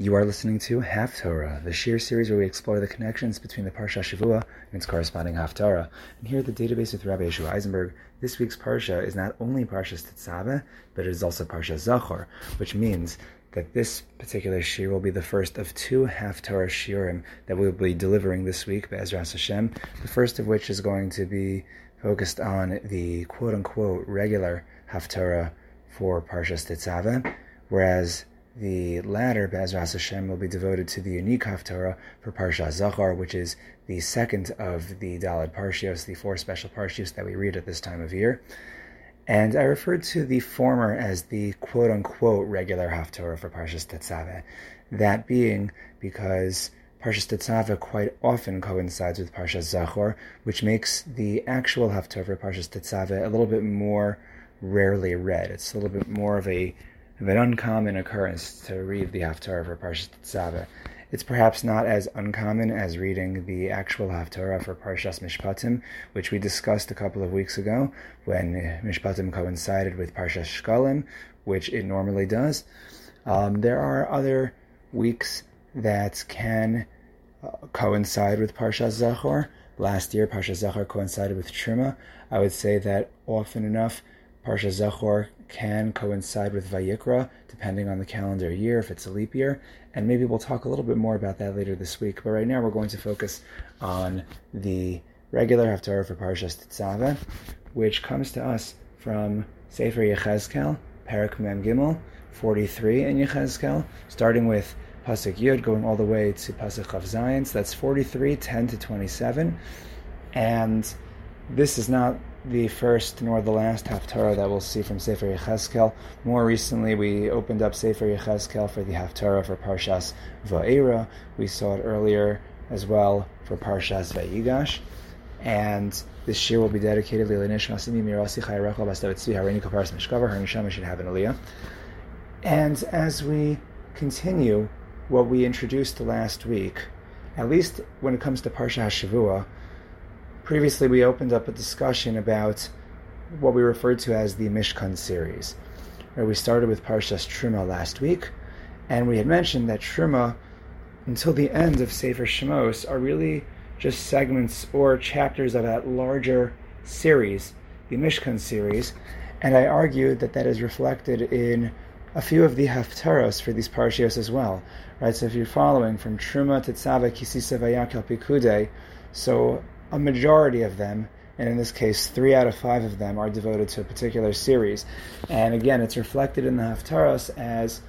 You are listening to Half-Torah, the Shiur series where we explore the connections between the Parsha Shavua and its corresponding Haftarah. And here at the database with Rabbi Yeshua Eisenberg, this week's Parsha is not only Parsha Tetzaveh, but it is also Parsha Zachor, which means that this particular Shir will be the first of two Haftarah Shiurim that we will be delivering this week, Be'ezras Hashem, the first of which is going to be focused on the quote-unquote regular Haftarah for Parsha Tetzaveh, whereas the latter, Be'ezras Hashem, will be devoted to the unique Haftarah for Parsha Zachor, which is the second of the Dalad Parshios, the four special Parshios that we read at this time of year. And I referred to the former as the quote unquote regular Haftarah for Parshas Tetzaveh. That being because Parshas Tetzaveh quite often coincides with Parshas Zachor, which makes the actual Haftarah for Parshas Tetzaveh a little bit more rarely read. It's a little bit more of a of an uncommon occurrence to read the Haftarah for Parshas Tetzaveh. It's perhaps not as uncommon as reading the actual Haftarah for Parshas Mishpatim, which we discussed a couple of weeks ago when Mishpatim coincided with Parshas Shkalim, which it normally does. Um, there are other weeks that can uh, coincide with Parshas Zachor. Last year, Parshas Zachor coincided with Truma. I would say that often enough, Parsha Zachor can coincide with Vayikra, depending on the calendar year, if it's a leap year. And maybe we'll talk a little bit more about that later this week. But right now, we're going to focus on the regular Haftarah for Parshas Tetzaveh, which comes to us from Sefer Yechezkel, Parak Mem Gimel, 43 in Yechezkel, starting with Pasuk Yud, going all the way to Pasuk Chav Zayin. So that's 43, 10 to 27. And this is not the first nor the last Haftarah that we'll see from Sefer Yechezkel. More recently, we opened up Sefer Yechezkel for the Haftarah for Parshas Va'era. We saw it earlier as well for Parshas Vayigash. And this year will be dedicated to Lilinish Masimi Mirasi Chayrechel Bastavitzvi Harini Kaparas Mishkavar. Her Neshama should have an Aliyah. And as we continue what we introduced last week, at least when it comes to Parsha HaShavua, Previously, we opened up a discussion about what we referred to as the Mishkan series, where we started with Parshas Truma last week, and we had mentioned that Truma, until the end of Sefer Shemos, are really just segments or chapters of that larger series, the Mishkan series, and I argued that that is reflected in a few of the haftaros for these parshios as well, right? So if you're following from Truma, Tetzaveh, Kisisa, Vayakel, Pikude, so a majority of them, and in this case, three out of five of them, are devoted to a particular series. And again, it's reflected in the Haftaras as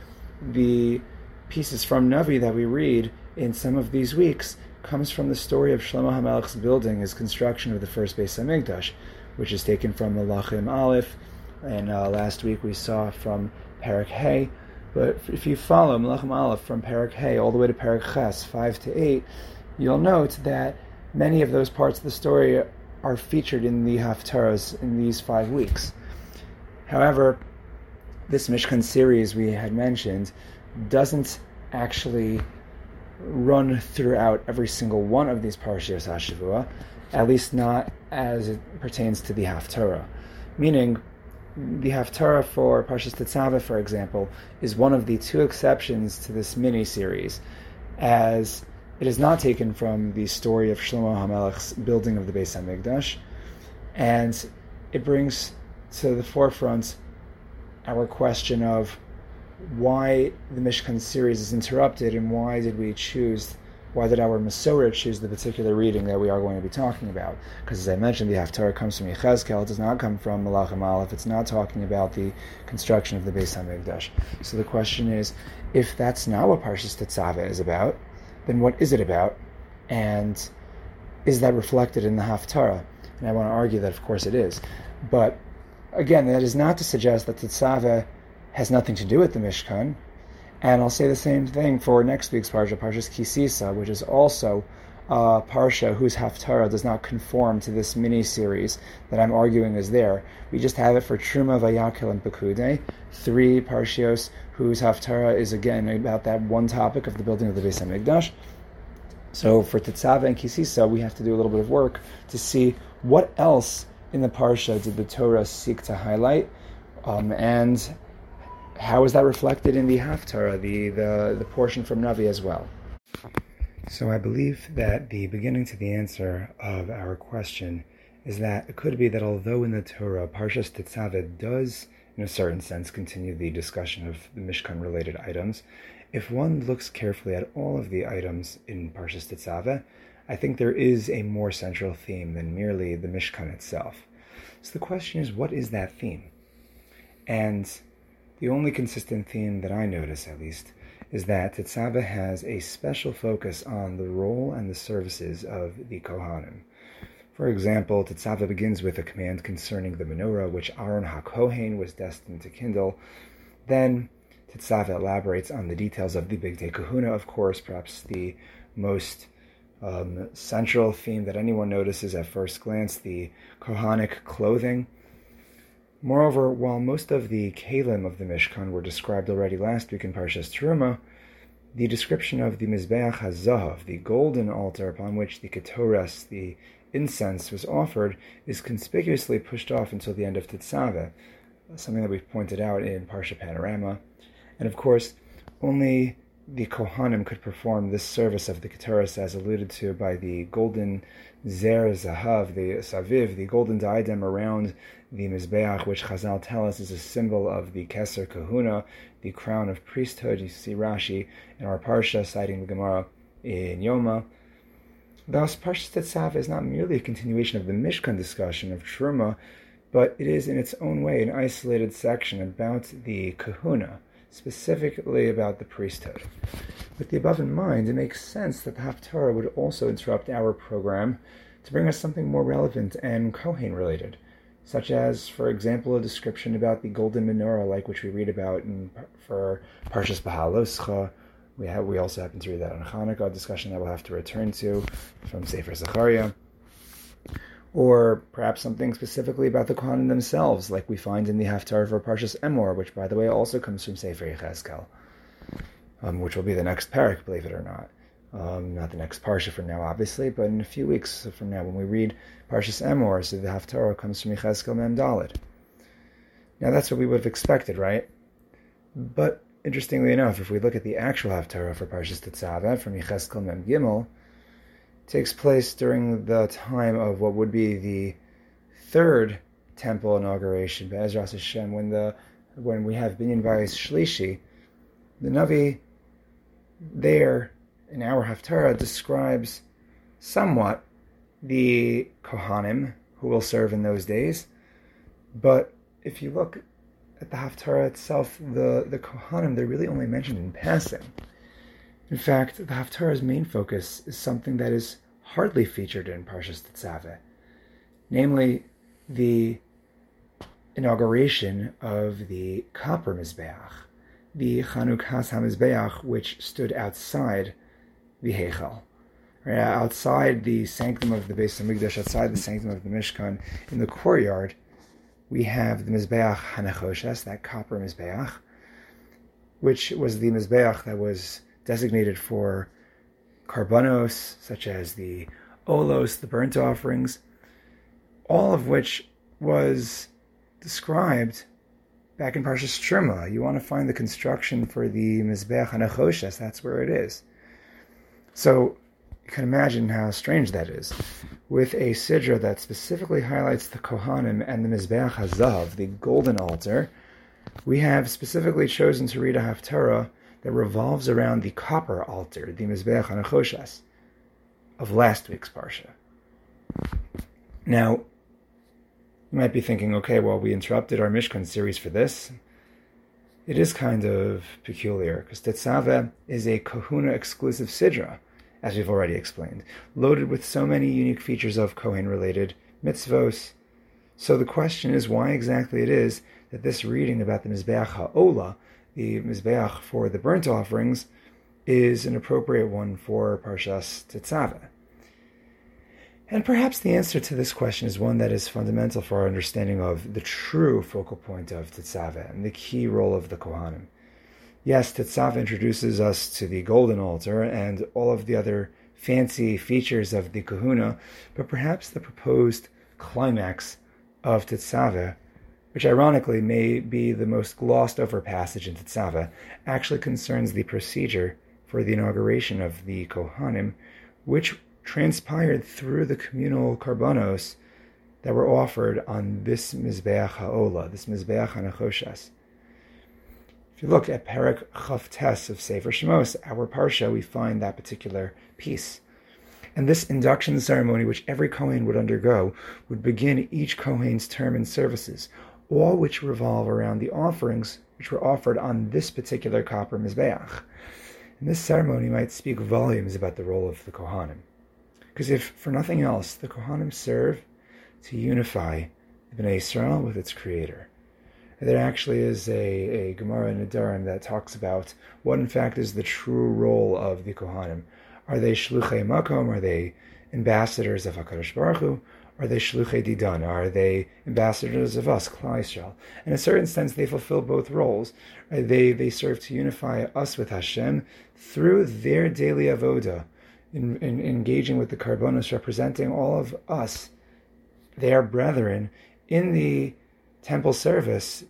the pieces from Navi that we read in some of these weeks comes from the story of Shlomo HaMelech's building, his construction of the first Beis Hamikdash, which is taken from Malachim Aleph, and uh, last week we saw from Parak Hay. But if you follow Malachim Aleph from Parak Hay all the way to Parak Ches, 5 to 8, you'll note that many of those parts of the story are featured in the Haftaras in these five weeks. However, this Mishkan series we had mentioned doesn't actually run throughout every single one of these Parashiyos HaShavua, at least not as it pertains to the Haftarah. Meaning, the Haftarah for Parshas Tetzaveh, for example, is one of the two exceptions to this mini series, as it is not taken from the story of Shlomo HaMelech's building of the Beis HaMikdash, and it brings to the forefront our question of why the Mishkan series is interrupted and why did we choose, why did our Masorah choose the particular reading that we are going to be talking about? Because as I mentioned, the Haftarah comes from Yechezkel, it does not come from Malachim Aleph, it's not talking about the construction of the Beis HaMikdash. So the question is, if that's not what Parshas Tetzaveh is about, then what is it about? And is that reflected in the Haftarah? And I want to argue that, of course, it is. But again, that is not to suggest that Tetzaveh has nothing to do with the Mishkan. And I'll say the same thing for next week's Parsha, Parshas Kisisa, which is also a Parsha whose Haftarah does not conform to this mini series that I'm arguing is there. We just have it for Truma, Vayakil, and Pekude, three Parshios whose Haftarah is again about that one topic of the building of the Beis Hamikdash. So for Tetzaveh and Kisisa, we have to do a little bit of work to see what else in the Parsha did the Torah seek to highlight, um, and how is that reflected in the Haftarah, the, the, the portion from Navi as well? So I believe that the beginning to the answer of our question is that it could be that although in the Torah, Parshas Tetzaveh does, in a certain sense, continue the discussion of the Mishkan related items, if one looks carefully at all of the items in Parshas Tetzaveh, I think there is a more central theme than merely the Mishkan itself. So the question is, what is that theme? And the only consistent theme that I notice, at least, is that Tetzaveh has a special focus on the role and the services of the Kohanim. For example, Tetzaveh begins with a command concerning the menorah, which Aaron HaKohen was destined to kindle. Then Tetzaveh elaborates on the details of the Bigdei Kehuna, of course, perhaps the most um, central theme that anyone notices at first glance, the Kohanic clothing. Moreover, while most of the kalim of the Mishkan were described already last week in Parshas Teruma, the description of the Mizbeach HaZahav, the golden altar upon which the Ketores, the incense, was offered, is conspicuously pushed off until the end of Tetzaveh, something that we've pointed out in Parsha Panorama. And of course, only the Kohanim could perform this service of the Ketores as alluded to by the golden Zer Zahav, the Saviv, the golden diadem around the Mizbeach, which Chazal tell us is a symbol of the Keser Kahuna, the crown of priesthood. You see Rashi in our Parsha citing the Gemara in Yoma. Thus, Parsha Tetzav is not merely a continuation of the Mishkan discussion of Truma, but it is in its own way an isolated section about the Kahuna, specifically about the priesthood. With the above in mind, it makes sense that the Haftarah would also interrupt our program to bring us something more relevant and Kohen related, such as, for example, a description about the golden menorah, like which we read about in, for Parshas Bahaloscha. We have we also happen to read that on Hanukkah, a discussion that we'll have to return to from Sefer Zechariah. Or perhaps something specifically about the Kohanim themselves, like we find in the Haftarah for Parshas Emor, which, by the way, also comes from Sefer Yechezkel um, which will be the next parak, believe it or not. Um, not the next parsha from now, obviously, but in a few weeks from now, when we read Parshas Emor, so the Haftarah comes from Yechezkel Mem Dalet. Now that's what we would have expected, right? But interestingly enough, if we look at the actual Haftarah for Parshas Tetzaveh from Yechezkel Mem Gimel, takes place during the time of what would be the third temple inauguration, Be'ezras Hashem, when the when we have Binyan Bayis Shlishi, the Navi there in our Haftarah describes somewhat the Kohanim who will serve in those days. But if you look at the Haftarah itself, the, the Kohanim, they're really only mentioned in passing. In fact, the Haftarah's main focus is something that is hardly featured in Parshas Tetzaveh, namely the inauguration of the copper Mizbeach the Chanukas HaMizbeach, which stood outside the Heichal. Right, outside the sanctum of the Beis Hamikdash, outside the sanctum of the Mishkan, in the courtyard, we have the Mizbeach Hanechoshes, that copper Mizbeach, which was the Mizbeach that was designated for karbanos, such as the olos, the burnt offerings, all of which was described back in Parshas Teruma. You want to find the construction for the Mizbeach Hanachoshes, that's where it is. So you can imagine how strange that is. With a Sidra that specifically highlights the Kohanim and the Mizbeach Hazav, the golden altar, we have specifically chosen to read a Haftarah that revolves around the copper altar, the Mizbeach Hanachoshes, of last week's Parsha. Now, you might be thinking, okay, well, we interrupted our Mishkan series for this. It is kind of peculiar because Tetzaveh is a Kahuna exclusive Sidra, as we've already explained, loaded with so many unique features of Kohen related mitzvos. So the question is why exactly it is that this reading about the Mizbeach HaOla, the Mizbeach for the burnt offerings, is an appropriate one for Parshas Tetzaveh. And perhaps the answer to this question is one that is fundamental for our understanding of the true focal point of Tetzaveh and the key role of the Kohanim. Yes, Tetzaveh introduces us to the golden altar and all of the other fancy features of the Kahuna, but perhaps the proposed climax of Tetzaveh which ironically may be the most glossed over passage in Tetzaveh, actually concerns the procedure for the inauguration of the Kohanim, which transpired through the communal karbanos that were offered on this Mizbeach HaOla, this Mizbeach HaNechoshes. If you look at Perak Chavtes of Sefer Shemos, our Parsha, we find that particular piece. And this induction ceremony, which every Kohen would undergo, would begin each Kohen's term in services, all which revolve around the offerings which were offered on this particular copper Mizbeach. And this ceremony might speak volumes about the role of the Kohanim. Because if for nothing else, the Kohanim serve to unify the Bnei Israel with its creator. And there actually is a, a Gemara in Nedarim that talks about what in fact is the true role of the Kohanim. Are they Shluchei Makom? Are they ambassadors of HaKadosh Baruch Hu? Are they Shluchei Didan? Are they ambassadors of us, Klal Yisrael? In a certain sense, they fulfill both roles. Right? They, they serve to unify us with Hashem through their daily avoda, in, in, engaging with the karbonos, representing all of us, their brethren, in the temple service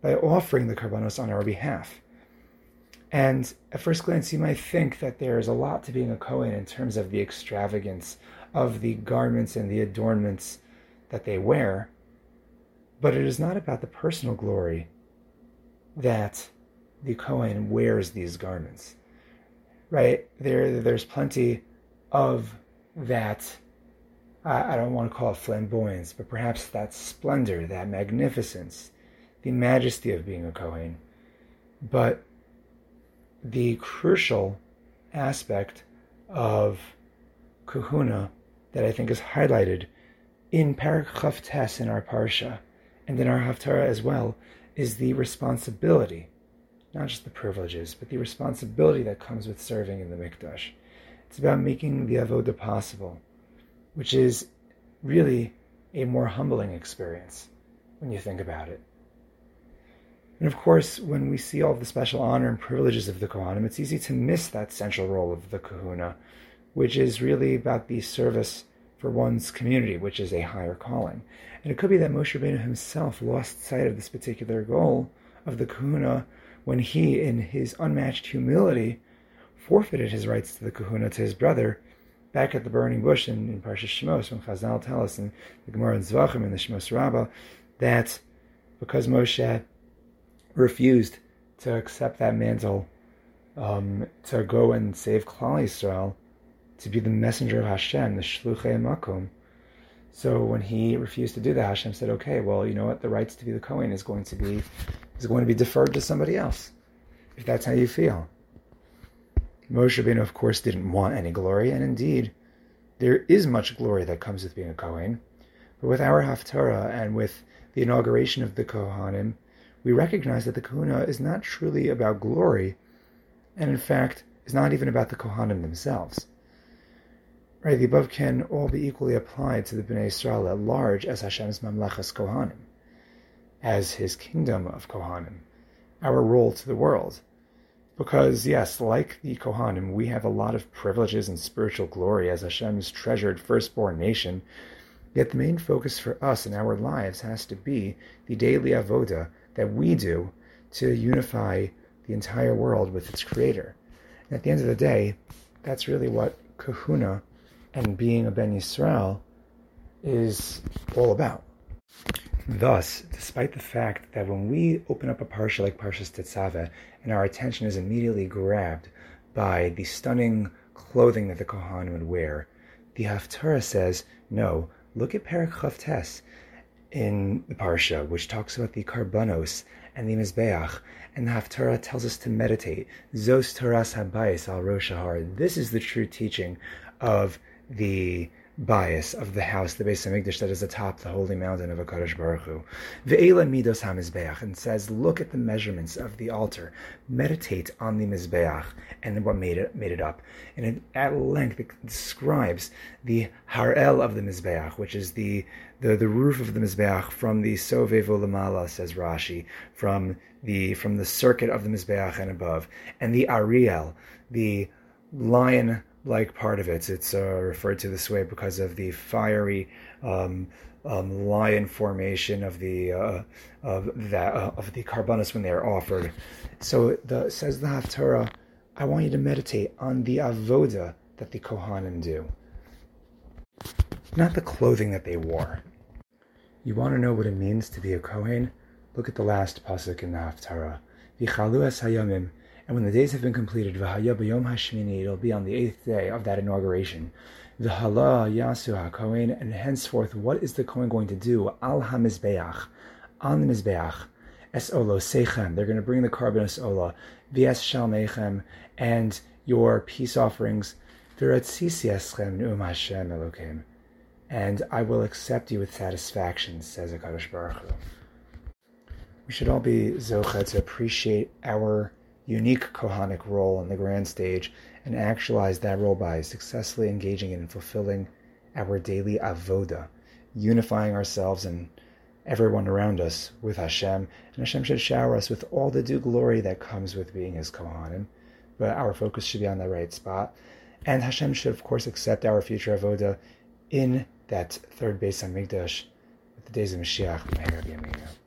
by offering the karbonos on our behalf. And at first glance, you might think that there is a lot to being a Kohen in terms of the extravagance of the garments and the adornments that they wear. But it is not about the personal glory that the Kohen wears these garments right? There, there's plenty of that. I, don't want to call it flamboyance, but perhaps that splendor, that magnificence, the majesty of being a Kohen. But the crucial aspect of kahuna that I think is highlighted in Parak Chavtes in our Parsha and in our Haftarah as well is the responsibility not just the privileges, but the responsibility that comes with serving in the Mikdash. It's about making the avoda possible, which is really a more humbling experience when you think about it. And of course, when we see all the special honor and privileges of the Kohanim, it's easy to miss that central role of the Kahuna, which is really about the service for one's community, which is a higher calling. And it could be that Moshe Rabbeinu himself lost sight of this particular goal of the Kahuna when he, in his unmatched humility, forfeited his rights to the kahuna to his brother back at the burning bush in, in Parsha Shemos, when Chazal tell us in the Gemara in Zvachim in the Shemos Rabbah that because Moshe refused to accept that mantle um, to go and save Klal Yisrael, to be the messenger of Hashem, the Shluchei Makom. So when he refused to do that, Hashem said, "Okay, well, you know what? The rights to be the Kohen is going to be is going to be deferred to somebody else, if that's how you feel. Moshe Rabbeinu, of course, didn't want any glory, and indeed, there is much glory that comes with being a Kohen. But with our Haftarah and with the inauguration of the Kohanim, we recognize that the Kahuna is not truly about glory, and in fact, is not even about the Kohanim themselves. Right, the above can all be equally applied to the Bnei Israel at large as Hashem's Mamlechas Kohanim as his kingdom of Kohanim, our role to the world. Because, yes, like the Kohanim, we have a lot of privileges and spiritual glory as Hashem's treasured firstborn nation, yet the main focus for us in our lives has to be the daily avoda that we do to unify the entire world with its creator. And at the end of the day, that's really what kahuna and being a Ben Yisrael is all about. Thus, despite the fact that when we open up a parsha like Parshas Tetzaveh and our attention is immediately grabbed by the stunning clothing that the Kohan would wear, the Haftarah says, no, look at Perak Chavtes in the Parsha, which talks about the Karbanos and the Mizbeach, and the Haftarah tells us to meditate. Zos Toras Habayis al Rosh This is the true teaching of the bias of the house, the base Beis Hamikdash that is atop the holy mountain of Hakadosh Baruch Hu. Ve'ela midos hamizbeach and says, look at the measurements of the altar, meditate on the mizbeach and what made it made it up, and it, at length it describes the harel of the mizbeach, which is the the, the roof of the mizbeach from the sovev olamala, says Rashi, from the from the circuit of the mizbeach and above, and the ariel, the lion like part of it. It's uh, referred to this way because of the fiery um, um, lion formation of the uh, of that uh, of the karbanos when they are offered. So the says the Haftarah, I want you to meditate on the avoda that the Kohanim do, not the clothing that they wore. You want to know what it means to be a Kohen? Look at the last pasuk in the Haftarah. Es and when the days have been completed, v'haya b'yom hashmini, it'll be on the eighth day of that inauguration. V'hala yasu ha-kohen, and henceforth, what is the Kohen going to do? Al ha-mizbeach, on the mizbeach, es olo sechem, they're going to bring the karbanos ola, v'es shalmechem, and your peace offerings, v'ratzisi eschem nu'um Hashem Elokim, and I will accept you with satisfaction, says HaKadosh Baruch Hu. We should all be zocha to appreciate our unique Kohanic role on the grand stage and actualize that role by successfully engaging in and fulfilling our daily avoda, unifying ourselves and everyone around us with Hashem, and Hashem should shower us with all the due glory that comes with being His Kohanim. But our focus should be on the right spot, and Hashem should, of course, accept our future avoda in that third Beis Hamikdash with the days of Mashiach.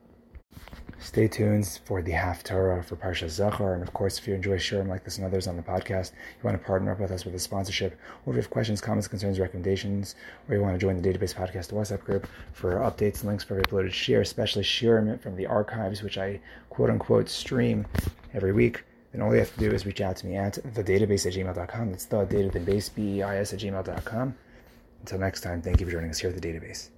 Stay tuned for the Haftarah for Parsha Zachor. And of course, if you enjoy sharing like this and others on the podcast, you want to partner up with us with a sponsorship, or if you have questions, comments, concerns, recommendations, or you want to join the Database Podcast WhatsApp group for updates and links for every uploaded share, especially share from the archives, which I quote unquote stream every week, then all you have to do is reach out to me at thedatabase at gmail.com. That's the database, B-E-I-S at gmail.com. Until next time, thank you for joining us here at the database.